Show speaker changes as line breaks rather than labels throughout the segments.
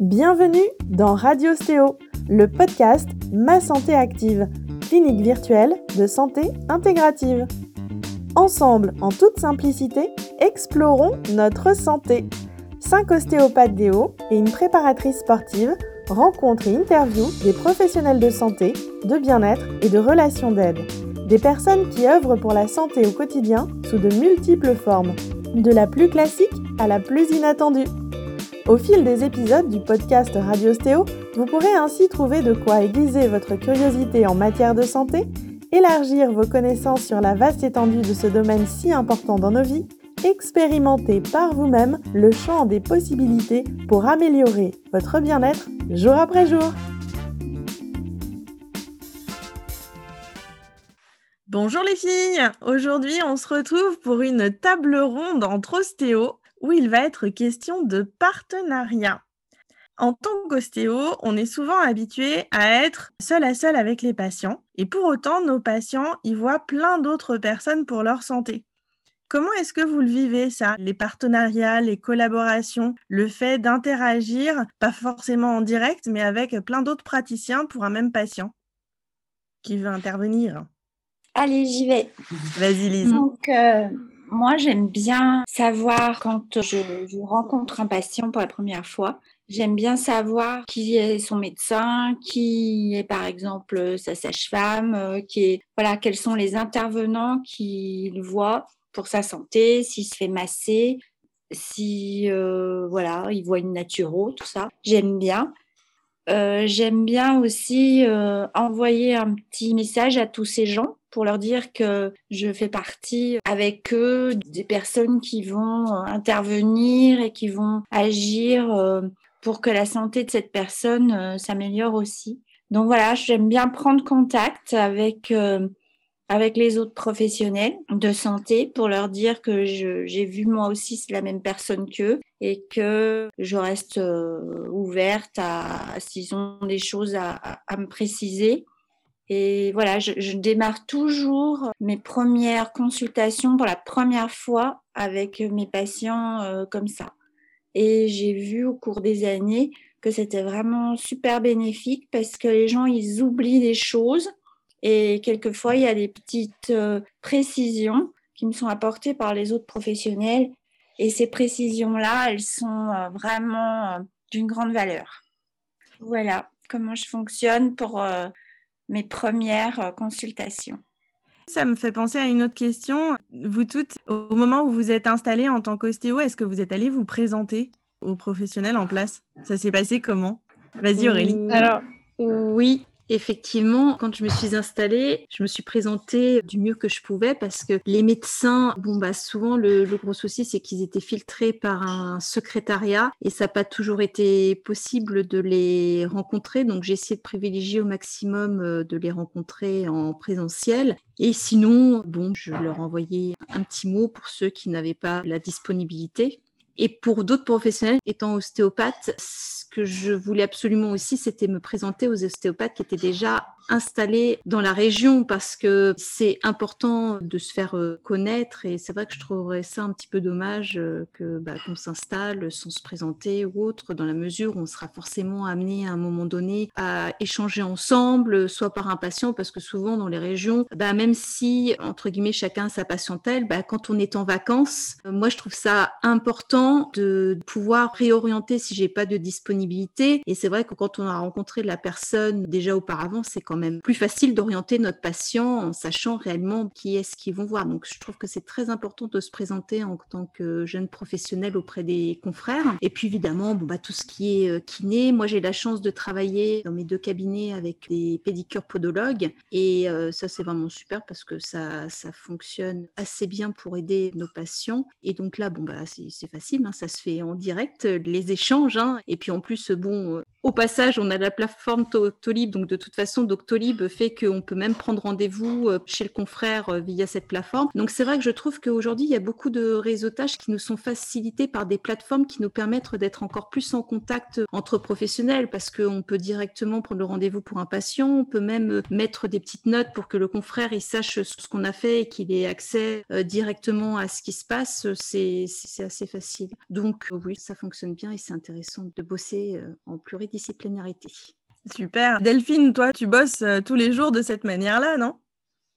Bienvenue dans Radio Stéo, le podcast Ma Santé Active, clinique virtuelle de santé intégrative. Ensemble, en toute simplicité, explorons notre santé. Cinq ostéopathes déo et une préparatrice sportive rencontrent et interviewent des professionnels de santé, de bien-être et de relations d'aide. Des personnes qui œuvrent pour la santé au quotidien sous de multiples formes, de la plus classique à la plus inattendue. Au fil des épisodes du podcast Radio Stéo, vous pourrez ainsi trouver de quoi aiguiser votre curiosité en matière de santé, élargir vos connaissances sur la vaste étendue de ce domaine si important dans nos vies, expérimenter par vous-même le champ des possibilités pour améliorer votre bien-être jour après jour. Bonjour les filles, aujourd'hui on se retrouve pour une table ronde entre ostéos où il va être question de partenariat. En tant qu'ostéo, on est souvent habitué à être seul à seul avec les patients et pour autant, nos patients y voient plein d'autres personnes pour leur santé. Comment est-ce que vous le vivez ça, les partenariats, les collaborations, le fait d'interagir, pas forcément en direct, mais avec plein d'autres praticiens pour un même patient qui veut intervenir?
Allez, j'y vais.
Vas-y, Lise.
Donc, euh, moi, j'aime bien savoir quand je, rencontre un patient pour la première fois. J'aime bien savoir qui est son médecin, qui est par exemple sa sage-femme, euh, qui est voilà quels sont les intervenants qu'il voit pour sa santé, s'il se fait masser, si euh, voilà il voit une naturo, tout ça. J'aime bien. Euh, j'aime bien aussi envoyer un petit message à tous ces gens pour leur dire que je fais partie avec eux des personnes qui vont euh, intervenir et qui vont agir euh, pour que la santé de cette personne euh, s'améliore aussi. Donc voilà, j'aime bien prendre contact avec avec les autres professionnels de santé pour leur dire que j'ai vu moi aussi la même personne qu'eux et que je reste ouverte à s'ils ont des choses à, à me préciser et voilà, je, je, démarre toujours mes premières consultations pour la première fois avec mes patients euh, comme ça. Et j'ai vu au cours des années que c'était vraiment super bénéfique parce que les gens, ils oublient des choses et quelquefois, il y a des petites euh, précisions qui me sont apportées par les autres professionnels. Et ces précisions-là, elles sont euh, vraiment d'une grande valeur. Voilà comment je fonctionne pour mes premières euh, consultations.
Ça me fait penser à une autre question. Vous toutes, au moment où vous êtes installées en tant qu'ostéo, est-ce que vous êtes allé vous présenter aux professionnels en place? Ça s'est passé comment? Vas-y Aurélie.
Alors oui, Effectivement, quand je me suis installée, je me suis présentée du mieux que je pouvais parce que les médecins, bon bah souvent le, gros souci c'est qu'ils étaient filtrés par un secrétariat et ça n'a pas toujours été possible de les rencontrer. Donc j'ai essayé de privilégier au maximum euh, de les rencontrer en présentiel. Et sinon, bon, je leur envoyais un petit mot pour ceux qui n'avaient pas la disponibilité. Et pour d'autres professionnels, étant ostéopathe, ce que je voulais absolument aussi, c'était me présenter aux ostéopathes qui étaient déjà installés dans la région parce que c'est important de se faire euh, connaître. Et c'est vrai que je trouverais ça un petit peu dommage euh, que bah, qu'on s'installe sans se présenter ou autre dans la mesure où on sera forcément amené à un moment donné à échanger ensemble, soit par un patient parce que souvent dans les régions, bah, même si entre guillemets chacun a sa patientèle, bah, quand on est en vacances, euh, moi je trouve ça important de pouvoir réorienter si j'ai pas de disponibilité. Et c'est vrai que quand on a rencontré la personne déjà auparavant, c'est quand même plus facile d'orienter notre patient en sachant réellement qui est-ce qu'ils vont voir. Donc je trouve que c'est très important de se présenter en tant que jeune professionnel auprès des confrères. Et puis évidemment, bon bah tout ce qui est euh, kiné. Moi j'ai la chance de travailler dans mes deux cabinets avec des pédicures podologues et euh, ça c'est vraiment super parce que ça ça fonctionne assez bien pour aider nos patients. Et donc là bon bah c'est facile Hein, ça se fait en direct, les échanges. Hein. Et puis en plus, bon, Au passage, on a la plateforme Doctolib, donc de toute façon, Doctolib fait qu'on peut même prendre rendez-vous euh, chez le confrère euh, via cette plateforme. Donc c'est vrai que je trouve qu'aujourd'hui, il y a beaucoup de réseautages qui nous sont facilités par des plateformes qui nous permettent d'être encore plus en contact entre professionnels, parce qu'on peut directement prendre le rendez-vous pour un patient, on peut même euh, mettre des petites notes pour que le confrère il sache ce qu'on a fait et qu'il ait accès directement à ce qui se passe. C'est assez facile. Donc oui, ça fonctionne bien et c'est intéressant de bosser en pluriel disciplinarité.
Super. Delphine, toi, tu bosses euh, tous les jours de cette manière-là, non?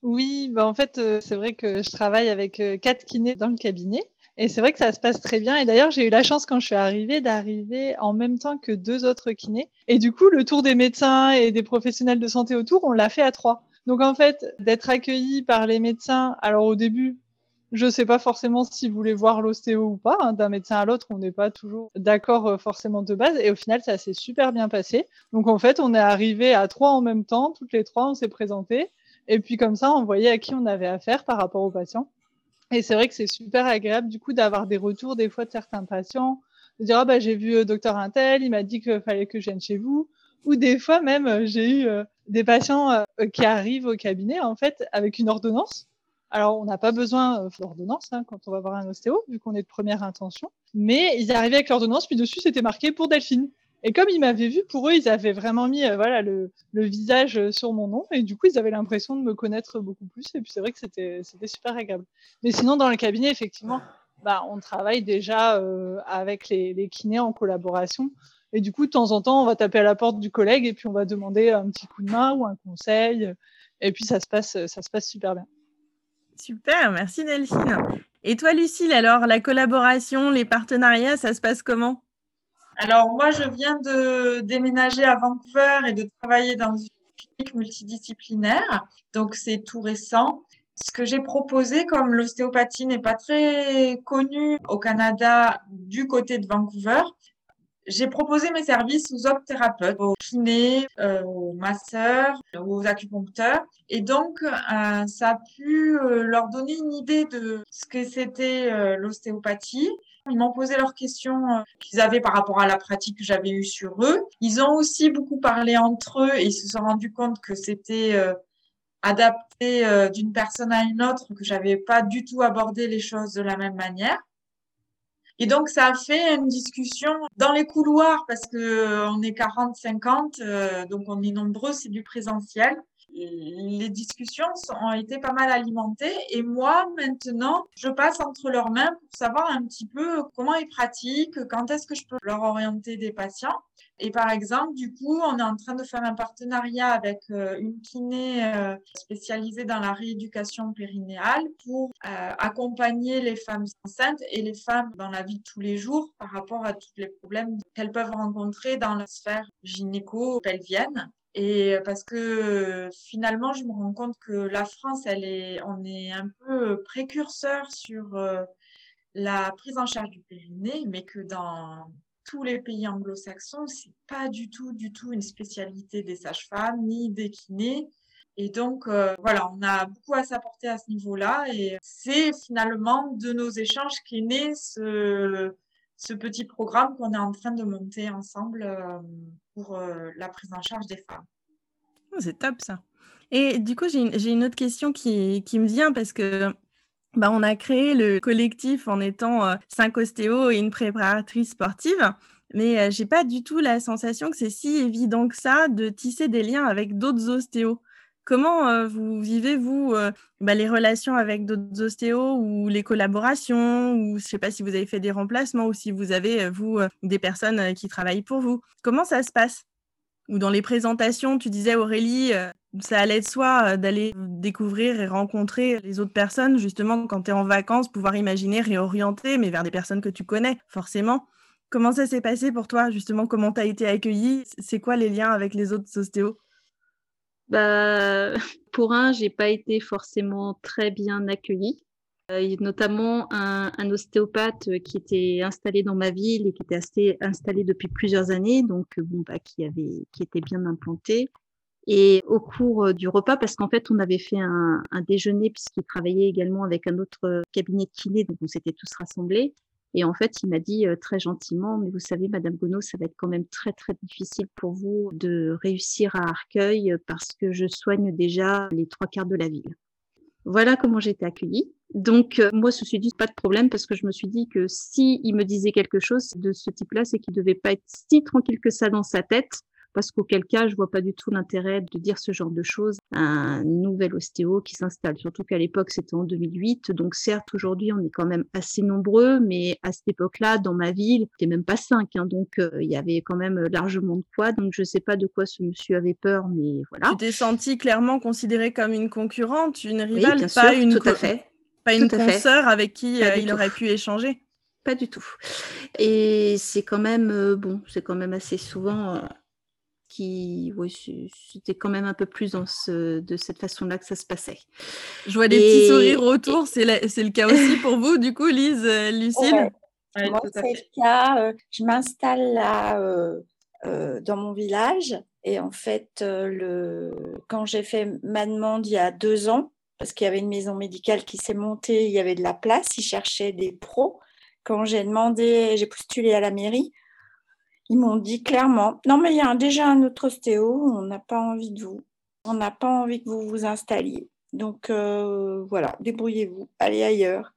Oui, bah en fait, euh, c'est vrai que je travaille avec euh, quatre kinés dans le cabinet. Et c'est vrai que ça se passe très bien. Et d'ailleurs, j'ai eu la chance quand je suis arrivée d'arriver en même temps que deux autres kinés. Et du coup, le tour des médecins et des professionnels de santé autour, on l'a fait à trois. Donc en fait, d'être accueilli par les médecins, alors au début, je ne sais pas forcément si vous voulez voir l'ostéo ou pas. Hein. D'un médecin à l'autre, on n'est pas toujours d'accord euh, forcément de base. Et au final, ça s'est super bien passé. Donc en fait, on est arrivé à trois en même temps. Toutes les trois, on s'est présenté. Et puis comme ça, on voyait à qui on avait affaire par rapport aux patients. Et c'est vrai que c'est super agréable du coup d'avoir des retours des fois de certains patients, de dire ah bah j'ai vu euh, docteur Intel, il m'a dit qu'il fallait que je vienne chez vous. Ou des fois même euh, j'ai eu des patients qui arrivent au cabinet en fait avec une ordonnance alors, on n'a pas besoin euh, d'ordonnance hein, quand on va voir un ostéo, vu qu'on est de première intention. Mais ils arrivaient avec l'ordonnance, puis dessus, c'était marqué pour Delphine. Et comme ils m'avaient vu, pour eux, ils avaient vraiment mis euh, voilà le, visage euh, sur mon nom. Et du coup, ils avaient l'impression de me connaître beaucoup plus. Et puis, c'est vrai que c'était super agréable. Mais sinon, dans le cabinet, effectivement, bah, on travaille déjà avec les, les kinés en collaboration. Et du coup, de temps en temps, on va taper à la porte du collègue et puis on va demander un petit coup de main ou un conseil. Et puis, ça se passe, ça se passe super bien.
Super, merci Delphine. Et toi, Lucille, alors la collaboration, les partenariats, ça se passe comment?
Alors moi, je viens de déménager à Vancouver et de travailler dans une clinique multidisciplinaire, donc c'est tout récent. Ce que j'ai proposé, comme l'ostéopathie n'est pas très connue au Canada du côté de Vancouver, j'ai proposé mes services aux opthérapeutes, aux kinés, euh, aux masseurs, aux acupuncteurs. Et donc, euh, ça a pu euh, leur donner une idée de ce que c'était l'ostéopathie. Ils m'ont posé leurs questions qu'ils avaient par rapport à la pratique que j'avais eue sur eux. Ils ont aussi beaucoup parlé entre eux et ils se sont rendus compte que c'était adapté d'une personne à une autre, que j'avais pas du tout abordé les choses de la même manière. Et donc, ça a fait une discussion dans les couloirs parce que euh, on est 40, 50, euh, donc on est nombreux, c'est du présentiel. Les discussions ont été pas mal alimentées et moi, maintenant, je passe entre leurs mains pour savoir un petit peu comment ils pratiquent, quand est-ce que je peux leur orienter des patients. Et par exemple, du coup, on est en train de faire un partenariat avec euh, une kiné euh, spécialisée dans la rééducation périnéale pour euh, accompagner les femmes enceintes et les femmes dans la vie de tous les jours par rapport à tous les problèmes qu'elles peuvent rencontrer dans la sphère gynéco-pelvienne. Et parce que finalement, je me rends compte que la France, elle est, on est un peu précurseur sur la prise en charge du périnée, mais que dans tous les pays anglo-saxons, c'est pas du tout, du tout une spécialité des sages-femmes ni des kinés. Et donc, euh, voilà, on a beaucoup à s'apporter à ce niveau-là. Et c'est finalement de nos échanges qu'est né ce, ce petit programme qu'on est en train de monter ensemble euh, pour euh, la prise en charge des femmes.
Oh, c'est top ça. Et du coup, j'ai une, autre question qui, qui me vient parce que bah, on a créé le collectif en étant euh, cinq ostéos et une préparatrice sportive. Mais euh, j'ai pas du tout la sensation que c'est si évident que ça de tisser des liens avec d'autres ostéos. Comment euh, vous vivez, vous, bah, les relations avec d'autres ostéos ou les collaborations ou je sais pas si vous avez fait des remplacements ou si vous avez, vous, des personnes qui travaillent pour vous. Comment ça se passe? Ou dans les présentations, tu disais, Aurélie, ça allait de soi d'aller découvrir et rencontrer les autres personnes, justement, quand tu es en vacances, pouvoir imaginer, réorienter, mais vers des personnes que tu connais, forcément. Comment ça s'est passé pour toi, justement? Comment tu as été accueillie? C'est quoi les liens avec les autres ostéos?
Bah, Pour un, j'ai pas été forcément très bien accueillie. Euh, notamment un, ostéopathe qui était installé dans ma ville et qui était assez installé depuis plusieurs années, donc bon, bah, qui, avait, qui était bien implanté. Et au cours euh, du repas, parce qu'en fait, on avait fait un, un déjeuner puisqu'il travaillait également avec un autre cabinet de kiné, donc on s'était tous rassemblés. Et en fait, il m'a dit euh, très gentiment, mais vous savez, Madame Gonneau, ça va être quand même très très difficile pour vous de réussir à Arcueil parce que je soigne déjà les trois quarts de la ville. Voilà comment été accueillie. Donc, euh, moi, je me suis dit, pas de problème, parce que je me suis dit que si il me disait quelque chose de ce type-là, c'est qu'il devait pas être si tranquille que ça dans sa tête, parce qu'auquel cas, je vois pas du tout l'intérêt de dire ce genre de choses à un nouvel ostéo qui s'installe. Surtout qu'à l'époque, c'était en 2008. Donc, certes, aujourd'hui, on est quand même assez nombreux, mais à cette époque-là, dans ma ville, c'était même pas cinq. Hein, donc, euh, il y avait quand même largement de quoi. Donc, je sais pas de quoi ce monsieur avait peur, mais voilà.
Tu t'es sentie clairement considérée comme une concurrente, une rivale,
oui,
pas
sûr,
une
tout à fait.
Pas une
Tout à fait.
consoeur avec qui euh, il
tout.
aurait pu échanger.
Pas du tout. Et c'est quand même, euh, bon, c'est quand même assez souvent qui, oui, c'est- c'était quand même un peu plus dans ce, de cette façon-là que ça se passait.
Je vois des
Et-
petits sourires autour. C'est la- c'est le cas aussi pour vous, du coup, Lise, euh, Lucille?
Ouais.
Ouais,
Moi, c'est le cas. euh, je m'installe là euh, euh, dans mon village et en fait, euh, le... quand j'ai fait ma demande il y a deux ans, parce qu'il y avait une maison médicale qui s'est montée, il y avait de la place, ils cherchaient des pros. Quand j'ai demandé, j'ai postulé à la mairie, ils m'ont dit clairement, non mais il y a déjà un autre ostéo, on n'a pas envie de vous, on n'a pas envie que vous vous installiez. Donc euh, voilà, débrouillez-vous, allez ailleurs.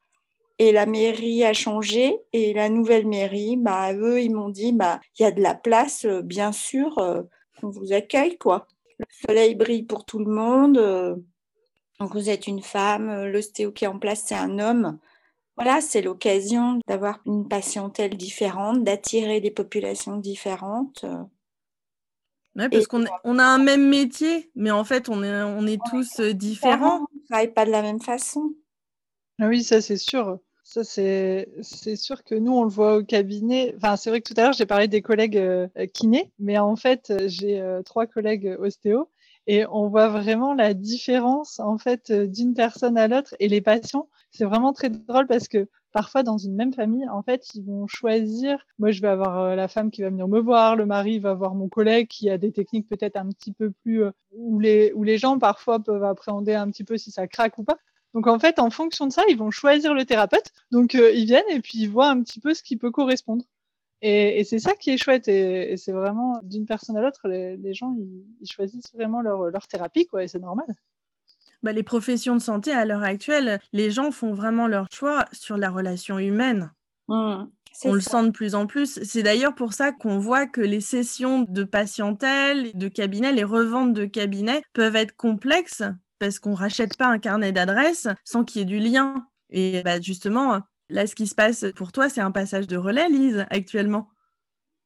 Et la mairie a changé et la nouvelle mairie, bah, eux, ils m'ont dit, bah, il y a de la place, euh, bien sûr, euh, on vous accueille, quoi. Le soleil brille pour tout le monde. donc vous êtes une femme, l'ostéo qui est en place, c'est un homme. Voilà, c'est l'occasion d'avoir une patientèle différente, d'attirer des populations différentes.
Ouais, parce qu'on on a un même métier, mais en fait, on est, on est tous euh, différents.
On ne travaille pas de la même façon.
Ah oui, ça c'est sûr. Ça c'est sûr que nous on le voit au cabinet. Enfin, c'est vrai que tout à l'heure j'ai parlé des collègues euh, kinés, mais en fait j'ai euh, trois collègues ostéo et on voit vraiment la différence en fait euh, d'une personne à l'autre et les patients. C'est vraiment très drôle parce que parfois dans une même famille, en fait, ils vont choisir. Moi, je vais avoir euh, la femme qui va venir me voir, le mari va voir mon collègue qui a des techniques peut-être un petit peu plus euh, où les où les gens parfois peuvent appréhender un petit peu si ça craque ou pas. Donc en fait, en fonction de ça, ils vont choisir le thérapeute. Donc ils viennent et puis ils voient un petit peu ce qui peut correspondre. Et, et c'est ça qui est chouette. Et, et c'est vraiment d'une personne à l'autre, les, les gens ils, ils choisissent vraiment leur, leur thérapie, quoi. Et c'est normal.
Bah, les professions de santé, à l'heure actuelle, les gens font vraiment leur choix sur la relation humaine.
Mmh,
On le sent de plus en plus. C'est d'ailleurs pour ça qu'on voit que les sessions de patientèle, de cabinet, les reventes de cabinet peuvent être complexes parce qu'on rachète pas un carnet d'adresses sans qu'il y ait du lien. Et bah, justement, là, ce qui se passe pour toi, c'est un passage de relais, Lise, actuellement.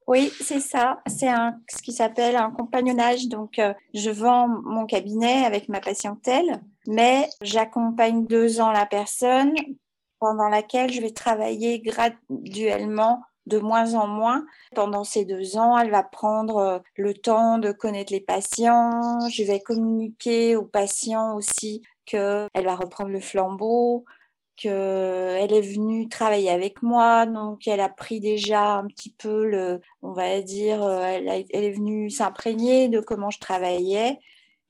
Oui, c'est ça. C'est ce qui s'appelle un compagnonnage. Donc, euh, je vends mon cabinet avec ma patientèle, mais j'accompagne deux ans la personne pendant laquelle je vais travailler graduellement de moins en moins. Pendant ces deux ans, elle va prendre euh, le temps de connaître les patients. Je vais communiquer aux patients aussi qu'elle va reprendre le flambeau, qu'elle est venue travailler avec moi, donc elle a pris déjà un petit peu le, on va dire, euh, elle, elle est venue s'imprégner de comment je travaillais.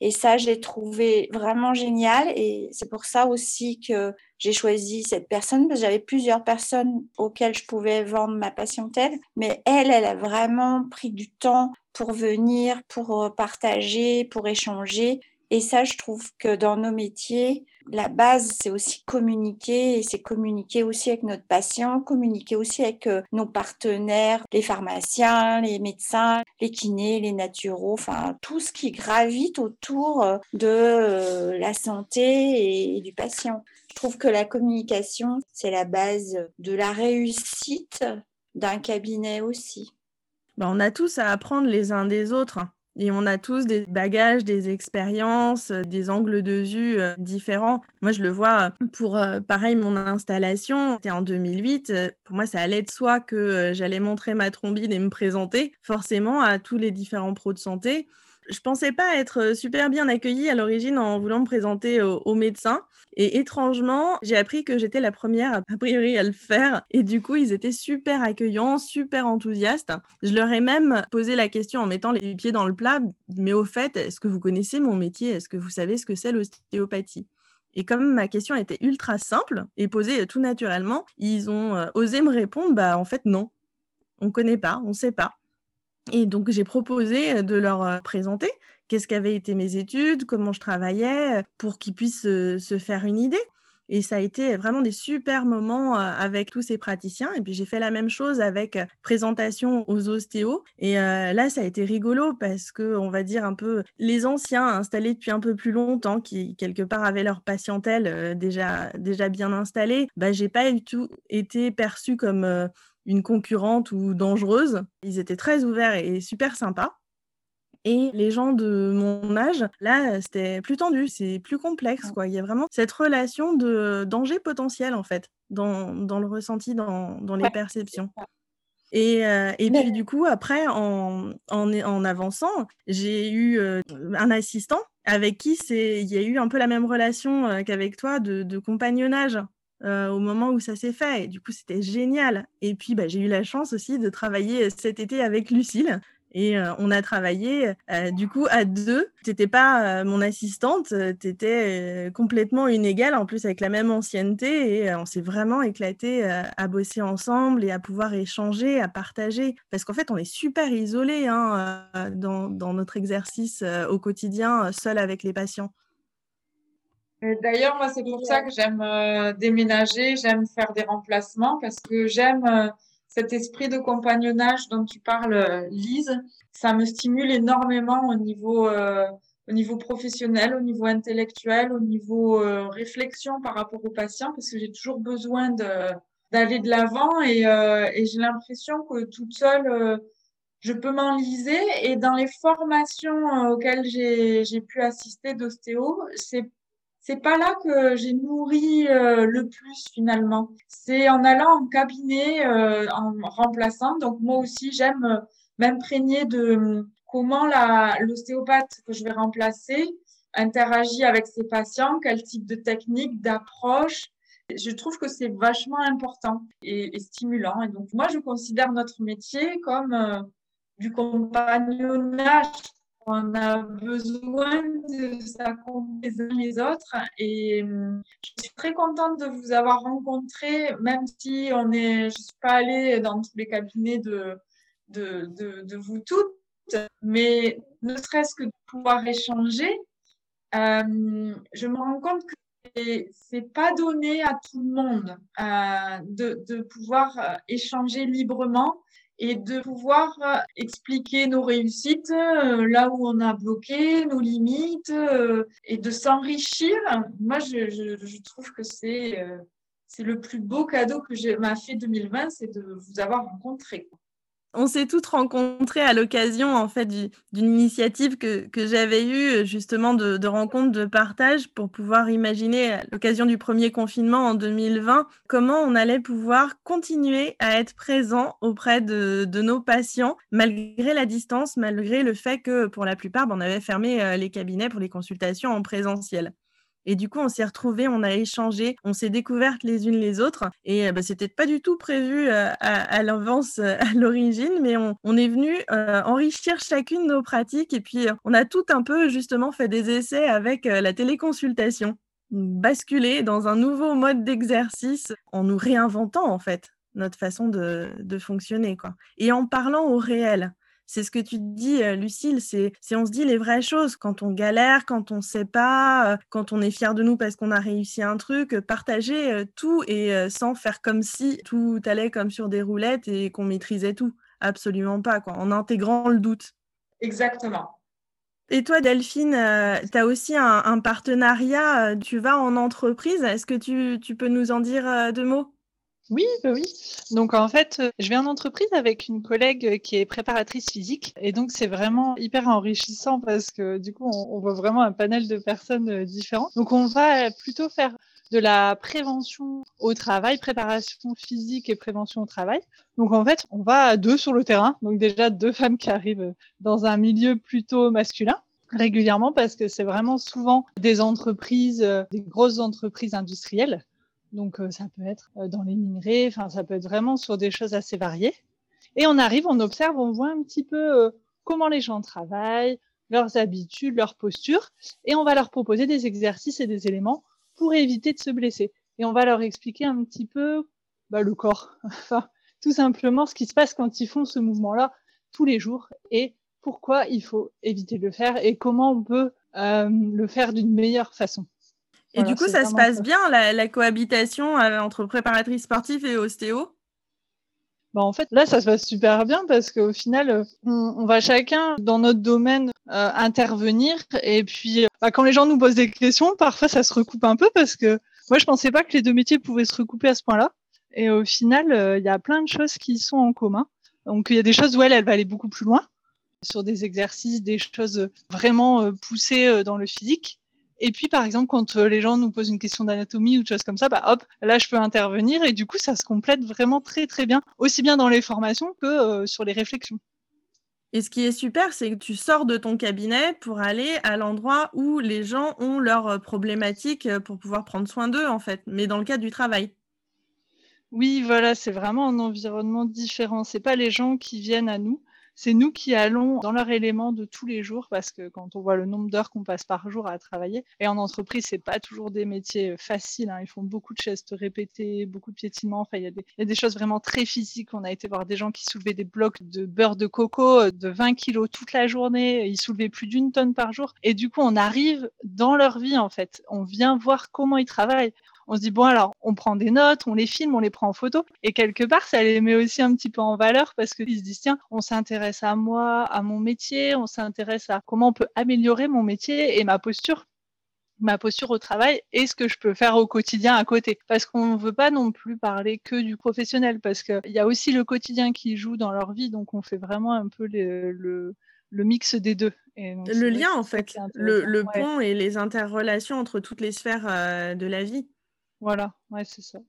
Et ça, je l'ai trouvé vraiment génial. Et c'est pour ça aussi que j'ai choisi cette personne, parce que j'avais plusieurs personnes auxquelles je pouvais vendre ma patientèle. Mais elle, elle a vraiment pris du temps pour venir, pour euh, partager, pour échanger. Et ça, je trouve que dans nos métiers, la base, c'est aussi communiquer et c'est communiquer aussi avec notre patient, communiquer aussi avec euh, nos partenaires, les pharmaciens, les médecins, les kinés, les naturaux, enfin tout ce qui gravite autour euh, de euh, la santé et, du patient. Je trouve que la communication, c'est la base de la réussite d'un cabinet aussi.
Bah, on a tous à apprendre les uns des autres. Et on a tous des bagages, des expériences, euh, des angles de vue euh, différents. Moi, je le vois euh, pour, pareil, mon installation, c'était en 2008. euh, Pour moi, ça allait de soi que j'allais montrer ma trombine et me présenter forcément à tous les différents pros de santé. Je pensais pas être super bien accueillie à l'origine en voulant me présenter au, au médecin. Et étrangement, j'ai appris que j'étais la première, a priori, à le faire. Et du coup, ils étaient super accueillants, super enthousiastes. Je leur ai même posé la question en mettant les pieds dans le plat. Mais au fait, est-ce que vous connaissez mon métier? Est-ce que vous savez ce que c'est l'ostéopathie? Et comme ma question était ultra simple et posée tout naturellement, ils ont osé me répondre, bah en fait non, on ne connaît pas, on ne sait pas. Et donc j'ai proposé de leur présenter qu'est-ce qu'avaient été mes études, comment je travaillais, pour qu'ils puissent se faire une idée. Et ça a été vraiment des super moments avec tous ces praticiens. Et puis j'ai fait la même chose avec présentation aux ostéos. Et là, ça a été rigolo parce que, on va dire un peu, les anciens installés depuis un peu plus longtemps, qui quelque part avaient leur patientèle déjà, déjà bien installée, bah, j'ai pas du tout été perçue comme une concurrente ou dangereuse. Ils étaient très ouverts et super sympas. Et les gens de mon âge, là, c'était plus tendu, c'est plus complexe. Quoi. Il y a vraiment cette relation de danger potentiel, en fait, dans, dans le ressenti, dans, dans les perceptions. Et, et puis, du coup, après, en, en, en avançant, j'ai eu un assistant avec qui il y a eu un peu la même relation qu'avec toi de, de compagnonnage. au moment où ça s'est fait. Et du coup, c'était génial. Et puis, bah, j'ai eu la chance aussi de travailler cet été avec Lucille, et on a travaillé du coup à deux. Tu n'étais pas mon assistante, tu étais complètement une égale, en plus avec la même ancienneté. Et on s'est vraiment éclaté à bosser ensemble et à pouvoir échanger, à partager. Parce qu'en fait, on est super isolés hein, dans, dans, notre exercice au quotidien, seul avec les patients.
D'ailleurs, moi, c'est pour ça que j'aime déménager, j'aime faire des remplacements, parce que j'aime cet esprit de compagnonnage dont tu parles, Lise, ça me stimule énormément au niveau, euh, professionnel, au niveau intellectuel, au niveau euh, réflexion par rapport aux patients, parce que j'ai toujours besoin d'aller de l'avant euh, et j'ai l'impression que toute seule, je peux m'enliser. Et dans les formations auxquelles j'ai pu assister d'ostéo, c'est c'est pas là que j'ai nourri euh, le plus finalement. C'est en allant en cabinet, euh, en remplaçant. Donc moi aussi, j'aime euh, m'imprégner de comment l'ostéopathe que je vais remplacer interagit avec ses patients, quel type de technique, d'approche. Je trouve que c'est vachement important et, et, stimulant. Et donc moi, je considère notre métier comme du compagnonnage on a besoin de s'accompagner les uns les autres. Et hum, je suis très contente de vous avoir rencontré, même si on est, je ne suis pas allée dans tous les cabinets de, de, vous toutes, mais ne serait-ce que de pouvoir échanger, euh, je me rends compte que c'est pas donné à tout le monde euh, de, de, pouvoir euh, échanger librement et de pouvoir euh, expliquer nos réussites, euh, là où on a bloqué, nos limites, euh, et de s'enrichir. Moi, je, trouve que c'est c'est le plus beau cadeau que m'a fait 2020, c'est de vous avoir rencontré.
On s'est toutes rencontrées à l'occasion en fait d'une initiative que, j'avais eue justement de, de rencontres de partage pour pouvoir imaginer à l'occasion du premier confinement en 2020 comment on allait pouvoir continuer à être présent auprès de, de nos patients malgré la distance, malgré le fait que pour la plupart ben, on avait fermé euh, les cabinets pour les consultations en présentiel? Et du coup, on s'est retrouvés, on a échangé, on s'est découvertes les unes les autres. Et bah, c'était pas du tout prévu à, à l'avance, à l'origine, mais on, on, est venu enrichir chacune nos pratiques. Et puis, on a tout un peu justement fait des essais avec la téléconsultation, basculer dans un nouveau mode d'exercice en nous réinventant en fait notre façon de, de fonctionner. Quoi. Et en parlant au réel c'est ce que tu dis, Lucille, c'est on se dit les vraies choses quand on galère, quand on ne sait pas, quand on est fier de nous parce qu'on a réussi un truc, partager tout et sans faire comme si tout allait comme sur des roulettes et qu'on maîtrisait tout. Absolument pas, quoi, en intégrant le doute.
Exactement.
Et toi, Delphine, tu as aussi un, partenariat, tu vas en entreprise. Est-ce que tu, tu, peux nous en dire deux mots?
Oui, bah oui. Donc en fait, euh, je vais en entreprise avec une collègue euh, qui est préparatrice physique et donc c'est vraiment hyper enrichissant parce que du coup on, voit vraiment un panel de personnes euh, différentes. Donc on va plutôt faire de la prévention au travail, préparation physique et prévention au travail. Donc en fait, on va à deux sur le terrain. Donc déjà deux femmes qui arrivent dans un milieu plutôt masculin régulièrement parce que c'est vraiment souvent des entreprises, des grosses entreprises industrielles donc, euh, ça peut être euh, dans les minerais, enfin, ça peut être vraiment sur des choses assez variées. Et on arrive, on observe, on voit un petit peu euh, comment les gens travaillent, leurs habitudes, leurs postures, et on va leur proposer des exercices et des éléments pour éviter de se blesser. Et on va leur expliquer un petit peu bah, le corps, enfin tout simplement ce qui se passe quand ils font ce mouvement-là tous les jours et pourquoi il faut éviter de le faire et comment on peut le faire d'une meilleure façon.
Et du coup, ça se passe bien, la, cohabitation euh, entre préparatrice sportive et ostéo?
Bah en fait, là, ça se passe super bien parce qu'au final, on, va chacun dans notre domaine euh, intervenir. Et puis, bah, quand les gens nous posent des questions, parfois, ça se recoupe un peu parce que moi, je pensais pas que les deux métiers pouvaient se recouper à ce point-là. Et au final, il y a plein de choses qui sont en commun. Donc, il y a des choses où elle, elle va aller beaucoup plus loin sur des exercices, des choses vraiment euh, poussées euh, dans le physique. Et puis, par exemple, quand euh, les gens nous posent une question d'anatomie ou de choses comme ça, bah hop, là, je peux intervenir et du coup, ça se complète vraiment très, très bien, aussi bien dans les formations que sur les réflexions.
Et ce qui est super, c'est que tu sors de ton cabinet pour aller à l'endroit où les gens ont leurs problématiques pour pouvoir prendre soin d'eux, en fait, mais dans le cadre du travail.
Oui, voilà, c'est vraiment un environnement différent. C'est pas les gens qui viennent à nous, c'est nous qui allons dans leur élément de tous les jours parce que quand on voit le nombre d'heures qu'on passe par jour à travailler, et en entreprise, c'est pas toujours des métiers euh, faciles. Hein. Ils font beaucoup de gestes répétés, beaucoup de piétinements. Enfin, il y, a des, choses vraiment très physiques. On a été voir des gens qui soulevaient des blocs de beurre de coco euh, de 20 kilos toute la journée. Ils soulevaient plus d'une tonne par jour. Et du coup, on arrive dans leur vie, en fait. On vient voir comment ils travaillent on se dit bon alors on prend des notes, on les filme, on les prend en photo et quelque part ça les met aussi un petit peu en valeur parce qu'ils se disent tiens on s'intéresse à moi, à mon métier, on s'intéresse à comment on peut améliorer mon métier et ma posture ma posture au travail et ce que je peux faire au quotidien à côté. Parce qu'on ne veut pas non plus parler que du professionnel, parce qu'il y a aussi le quotidien qui joue dans leur vie, donc on fait vraiment un peu le, le, mix des deux.
le lien, en fait, le, pont et les interrelations entre toutes les sphères euh, de la vie.
Voilà, ouais, c'est ça.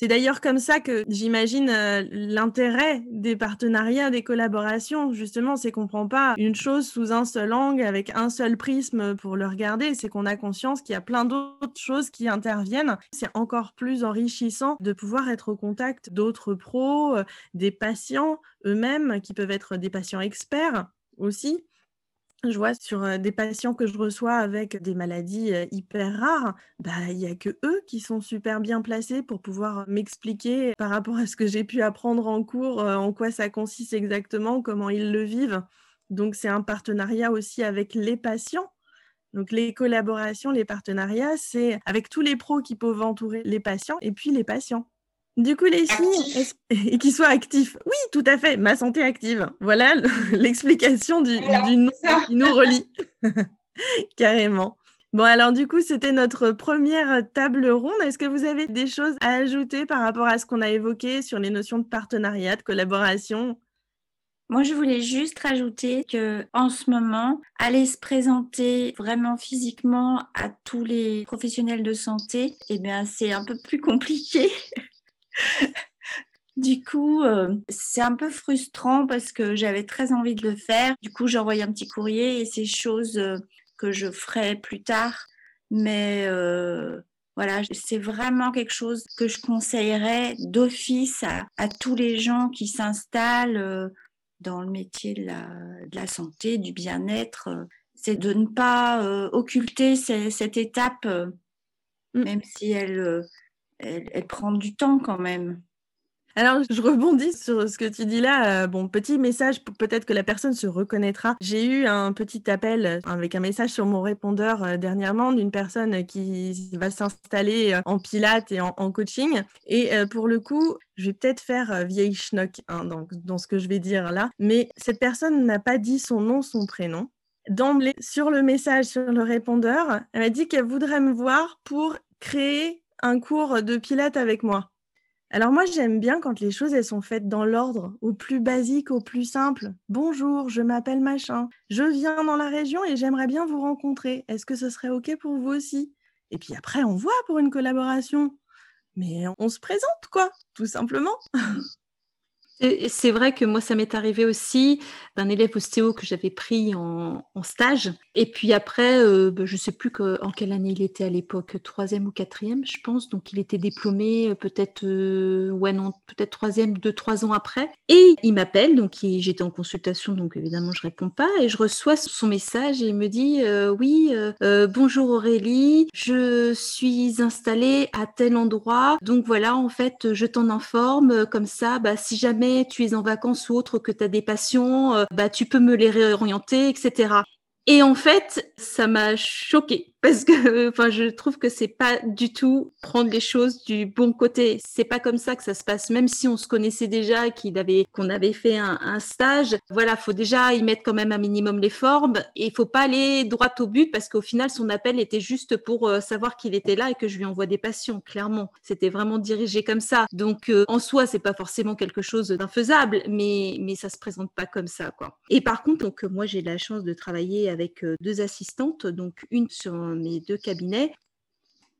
C'est d'ailleurs comme ça que j'imagine euh, l'intérêt des partenariats, des collaborations. Justement, c'est qu'on ne prend pas une chose sous un seul angle avec un seul prisme pour le regarder. C'est qu'on a conscience qu'il y a plein d'autres choses qui interviennent. C'est encore plus enrichissant de pouvoir être au contact d'autres pros, euh, des patients eux-mêmes qui peuvent être des patients experts aussi je vois sur des patients que je reçois avec des maladies hyper rares, bah, il n'y a que eux qui sont super bien placés pour pouvoir m'expliquer par rapport à ce que j'ai pu apprendre en cours, en quoi ça consiste exactement, comment ils le vivent. Donc c'est un partenariat aussi avec les patients. Donc les collaborations, les partenariats, c'est avec tous les pros qui peuvent entourer les patients et puis les patients. Du coup, les filles, et qui soient actifs. Oui, tout à fait, ma santé active. Voilà l'explication du, nom qui nous relie. Carrément. Bon, alors du coup, c'était notre première table ronde. Est-ce que vous avez des choses à ajouter par rapport à ce qu'on a évoqué sur les notions de partenariat, de collaboration?
Moi, je voulais juste rajouter que en ce moment, aller se présenter vraiment physiquement à tous les professionnels de santé, eh bien, c'est un peu plus compliqué. Du coup, euh, c'est un peu frustrant parce que j'avais très envie de le faire. Du coup, j'ai envoyé un petit courrier et c'est chose euh, que je ferai plus tard. Mais euh, voilà, c'est vraiment quelque chose que je conseillerais d'office à, tous les gens qui s'installent dans le métier de la, santé, du bien-être. c'est de ne pas occulter cette étape, mm. même si elle elle, prend du temps quand même.
Alors, je rebondis sur ce que tu dis là. Euh, bon, petit message, peut-être que la personne se reconnaîtra. J'ai eu un petit appel euh, avec un message sur mon répondeur euh, dernièrement d'une personne qui va s'installer en pilates et en, coaching. Et pour le coup, je vais peut-être faire vieille schnock hein, dans, dans ce que je vais dire là. Mais cette personne n'a pas dit son nom, son prénom. D'emblée, sur le message, sur le répondeur, elle m'a dit qu'elle voudrait me voir pour créer un cours de pilates avec moi. Alors moi, j'aime bien quand les choses elles sont faites dans l'ordre, au plus basique, au plus simple. Bonjour, je m'appelle machin. Je viens dans la région et j'aimerais bien vous rencontrer. Est-ce que ce serait OK pour vous aussi? Et puis après, on voit pour une collaboration. Mais on se présente, quoi, tout simplement.
C'est vrai que moi, ça m'est arrivé aussi d'un élève ostéo que j'avais pris en, stage. Et puis après, euh, bah, je ne sais plus en quelle année il était à l'époque, troisième ou quatrième, je pense. Donc, il était diplômé euh, peut-être, euh, ouais, non, peut-être troisième, deux, trois ans après. Et il m'appelle, donc j'étais en consultation, donc évidemment, je réponds pas. Et je reçois son message et il me dit Oui, bonjour Aurélie, je suis installée à tel endroit. Donc voilà, en fait, je t'en informe. Comme ça, bah, si jamais tu es en vacances ou autre, que tu as des passions, euh, bah, tu peux me les réorienter, etc. Et en fait, ça m'a choqué parce que enfin je trouve que c'est pas du tout prendre les choses du bon côté. C'est pas comme ça que ça se passe. Même si on se connaissait déjà qu'il avait qu'on avait fait un, un, stage voilà faut déjà y mettre quand même un minimum les formes et il faut pas aller droit au but parce qu'au final son appel était juste pour euh, savoir qu'il était là et que je lui envoie des patients clairement. C'était vraiment dirigé comme ça. Donc euh, en soi c'est pas forcément quelque chose d'infaisable mais mais ça se présente pas comme ça quoi. Et par contre donc moi j'ai la chance de travailler avec euh, deux assistantes donc une sur mes deux cabinets.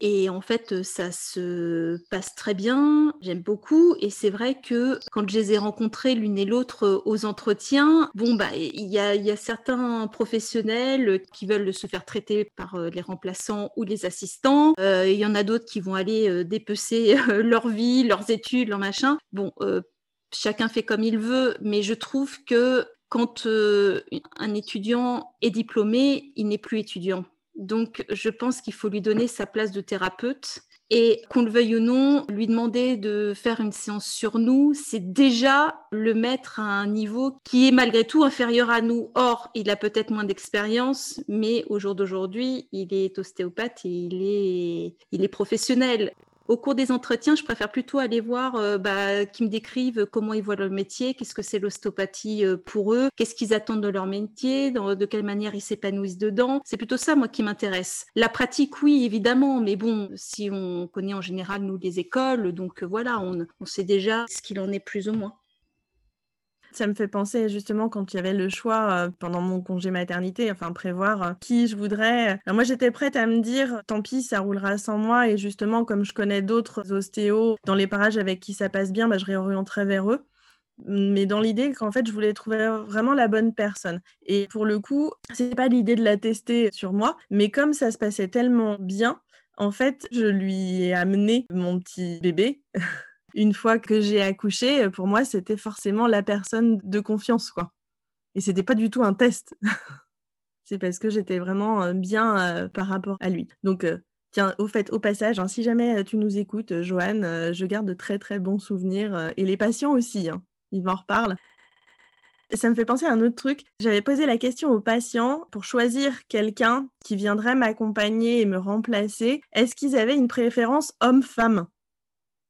Et en fait, ça se passe très bien, j'aime beaucoup. Et c'est vrai que quand je les ai rencontrés l'une et l'autre aux entretiens, bon, bah, il y a, y a, certains professionnels qui veulent se faire traiter par euh, les remplaçants ou les assistants. Euh, il y en a d'autres qui vont aller euh, dépecer leur vie, leurs études, leur machin. Bon, chacun fait comme il veut, mais je trouve que quand un étudiant est diplômé, il n'est plus étudiant. Donc, je pense qu'il faut lui donner sa place de thérapeute. Et qu'on le veuille ou non, lui demander de faire une séance sur nous, c'est déjà le mettre à un niveau qui est malgré tout inférieur à nous. Or, il a peut-être moins d'expérience, mais au jour d'aujourd'hui, il est ostéopathe et il est, il est professionnel au cours des entretiens, je préfère plutôt aller voir euh, bah, qui me décrivent comment ils voient leur métier, qu'est-ce que c'est l'ostéopathie euh, pour eux, qu'est-ce qu'ils attendent de leur métier, de quelle manière ils s'épanouissent dedans. C'est plutôt ça, moi, qui m'intéresse. La pratique, oui, évidemment, mais bon, si on connaît en général, nous, les écoles, donc euh, voilà, on sait déjà ce qu'il en est plus ou moins.
Ça me fait penser justement quand il y avait le choix euh, pendant mon congé maternité, enfin prévoir euh, qui je voudrais. moi j'étais prête à me dire tant pis, ça roulera sans moi et justement comme je connais d'autres ostéos dans les parages avec qui ça passe bien, bah, je réorienterai vers eux mais dans l'idée qu'en fait je voulais trouver vraiment la bonne personne. Et pour le coup, c'est pas l'idée de la tester sur moi, mais comme ça se passait tellement bien, en fait, je lui ai amené mon petit bébé une fois que j'ai accouché, pour moi, c'était forcément la personne de confiance, quoi. Et c'était pas du tout un test. c'est parce que j'étais vraiment bien par rapport à lui. Donc, tiens, au fait, au passage, hein, si jamais tu nous écoutes, Joanne, je garde de très très bons souvenirs et les patients aussi. Hein, ils m'en reparlent. Ça me fait penser à un autre truc. J'avais posé la question aux patients pour choisir quelqu'un qui viendrait m'accompagner et me remplacer. Est-ce qu'ils avaient une préférence homme-femme?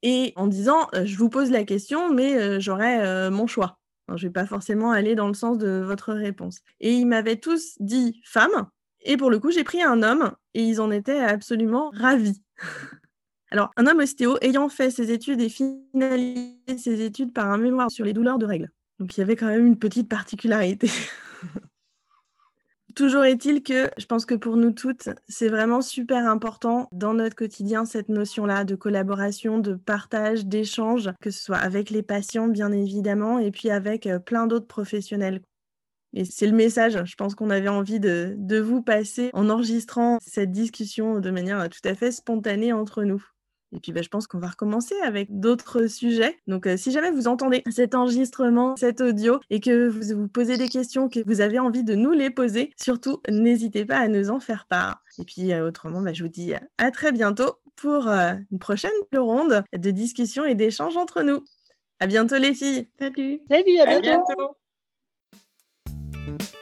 Et en disant je vous pose la question, mais j'aurai mon choix. je ne vais pas forcément aller dans le sens de votre réponse. Et ils m'avaient tous dit femme. Et pour le coup, j'ai pris un homme et ils en étaient absolument ravis. Alors, un homme ostéo ayant fait ses études et finalisé ses études par un mémoire sur les douleurs de règles. Donc, il y avait quand même une petite particularité. Toujours est-il que je pense que pour nous toutes, c'est vraiment super important dans notre quotidien cette notion-là de collaboration, de partage, d'échange, que ce soit avec les patients bien évidemment, et puis avec euh, plein d'autres professionnels. Et c'est le message, je pense qu'on avait envie de, de vous passer en enregistrant cette discussion de manière tout à fait spontanée entre nous. Et puis, bah, je pense qu'on va recommencer avec d'autres sujets. Donc, euh, si jamais vous entendez cet enregistrement, cet audio, et que vous vous posez des questions, que vous avez envie de nous les poser, surtout, n'hésitez pas à nous en faire part. Et puis, euh, autrement, bah, je vous dis à très bientôt pour euh, une prochaine ronde de discussion et d'échange entre nous. À bientôt, les filles.
Salut.
Salut, à bientôt. À bientôt.